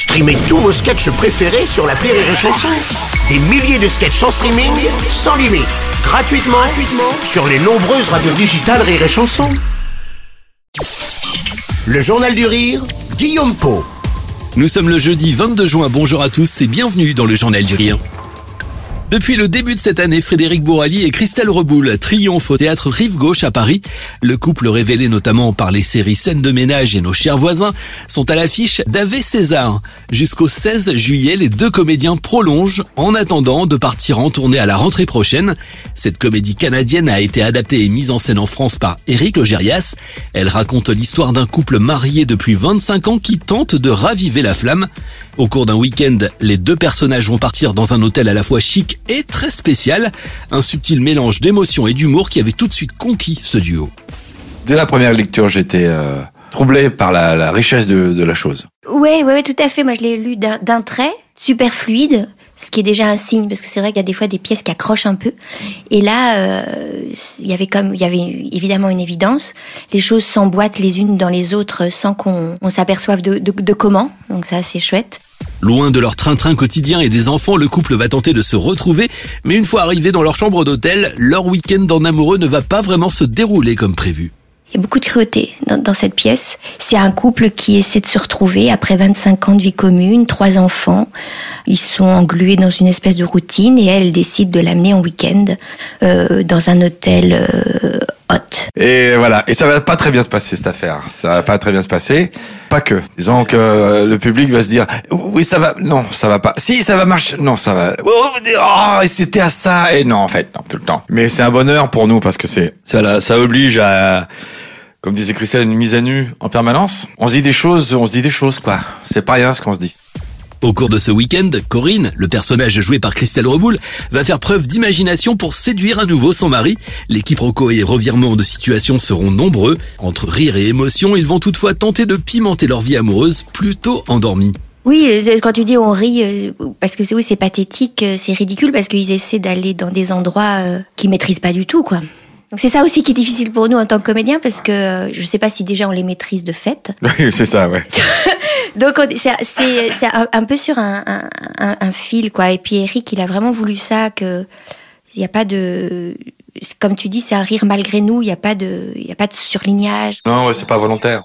Streamez tous vos sketchs préférés sur la Rire et Chanson. Des milliers de sketchs en streaming, sans limite, gratuitement, gratuitement sur les nombreuses radios digitales Rire et Chanson. Le Journal du Rire, Guillaume Po. Nous sommes le jeudi 22 juin, bonjour à tous et bienvenue dans le Journal du Rire. Depuis le début de cette année, Frédéric Bourali et Christelle Reboul triomphent au théâtre Rive Gauche à Paris. Le couple révélé notamment par les séries Scènes de ménage et Nos chers voisins sont à l'affiche d'Ave César. Jusqu'au 16 juillet, les deux comédiens prolongent en attendant de partir en tournée à la rentrée prochaine. Cette comédie canadienne a été adaptée et mise en scène en France par Éric Logérias. Elle raconte l'histoire d'un couple marié depuis 25 ans qui tente de raviver la flamme. Au cours d'un week-end, les deux personnages vont partir dans un hôtel à la fois chic et très spécial. Un subtil mélange d'émotion et d'humour qui avait tout de suite conquis ce duo. Dès la première lecture, j'étais euh, troublé par la, richesse de, la chose. Oui, ouais, tout à fait. Moi, je l'ai lu d'un trait, super fluide, ce qui est déjà un signe, parce que c'est vrai qu'il y a des fois des pièces qui accrochent un peu. Et là, euh, il y avait comme, il y avait évidemment une évidence. Les choses s'emboîtent les unes dans les autres sans qu'on s'aperçoive de, de comment. Donc ça, c'est chouette. Loin de leur train-train quotidien et des enfants, le couple va tenter de se retrouver, mais une fois arrivés dans leur chambre d'hôtel, leur week-end en amoureux ne va pas vraiment se dérouler comme prévu. Il y a beaucoup de cruauté dans, cette pièce. C'est un couple qui essaie de se retrouver après 25 ans de vie commune, trois enfants. Ils sont englués dans une espèce de routine et elle décide de l'amener en week-end euh, dans un hôtel euh. Et voilà. Et ça va pas très bien se passer cette affaire. Ça va pas très bien se passer. Pas que. Disons que euh, le public va se dire oui ça va. Non ça va pas. Si ça va marcher. Non ça va. Oh, oh c'était à ça. Et non en fait non tout le temps. Mais c'est un bonheur pour nous parce que c'est ça, ça oblige à comme disait Christelle, une mise à nu en permanence. On se dit des choses, on se dit des choses, quoi. C'est pas rien ce qu'on se dit. Au cours de ce week-end, Corinne, le personnage joué par Christelle Reboul, va faire preuve d'imagination pour séduire à nouveau son mari. Les quiproquos et revirements de situation seront nombreux. Entre rire et émotion, ils vont toutefois tenter de pimenter leur vie amoureuse plutôt endormie. Oui, euh, quand tu dis on rit, euh, parce que oui, c'est pathétique, euh, c'est ridicule, parce qu'ils essaient d'aller dans des endroits qu'ils maîtrisent pas du tout, quoi. Donc c'est ça aussi qui est difficile pour nous en tant que comédiens parce que euh, je ne sais pas si déjà on les maîtrise de fait. Oui, c'est ça, ouais. Donc c'est un, un, peu sur un, un, un, fil quoi. Et puis Eric, il a vraiment voulu ça que il n'y a pas de comme tu dis, c'est un rire malgré nous. Il n'y a pas de il y a pas de surlignage. Non, ouais, c'est pas volontaire.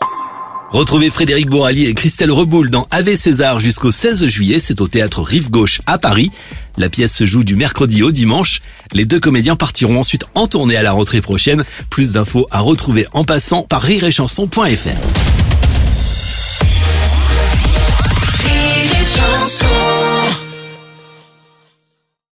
Retrouvez Frédéric Bourali et Christelle Reboul dans Ave César jusqu'au 16 juillet. C'est au théâtre Rive Gauche à Paris. La pièce se joue du mercredi au dimanche. Les deux comédiens partiront ensuite en tournée à la rentrée prochaine. Plus d'infos à retrouver en passant par rireetchanson.fr.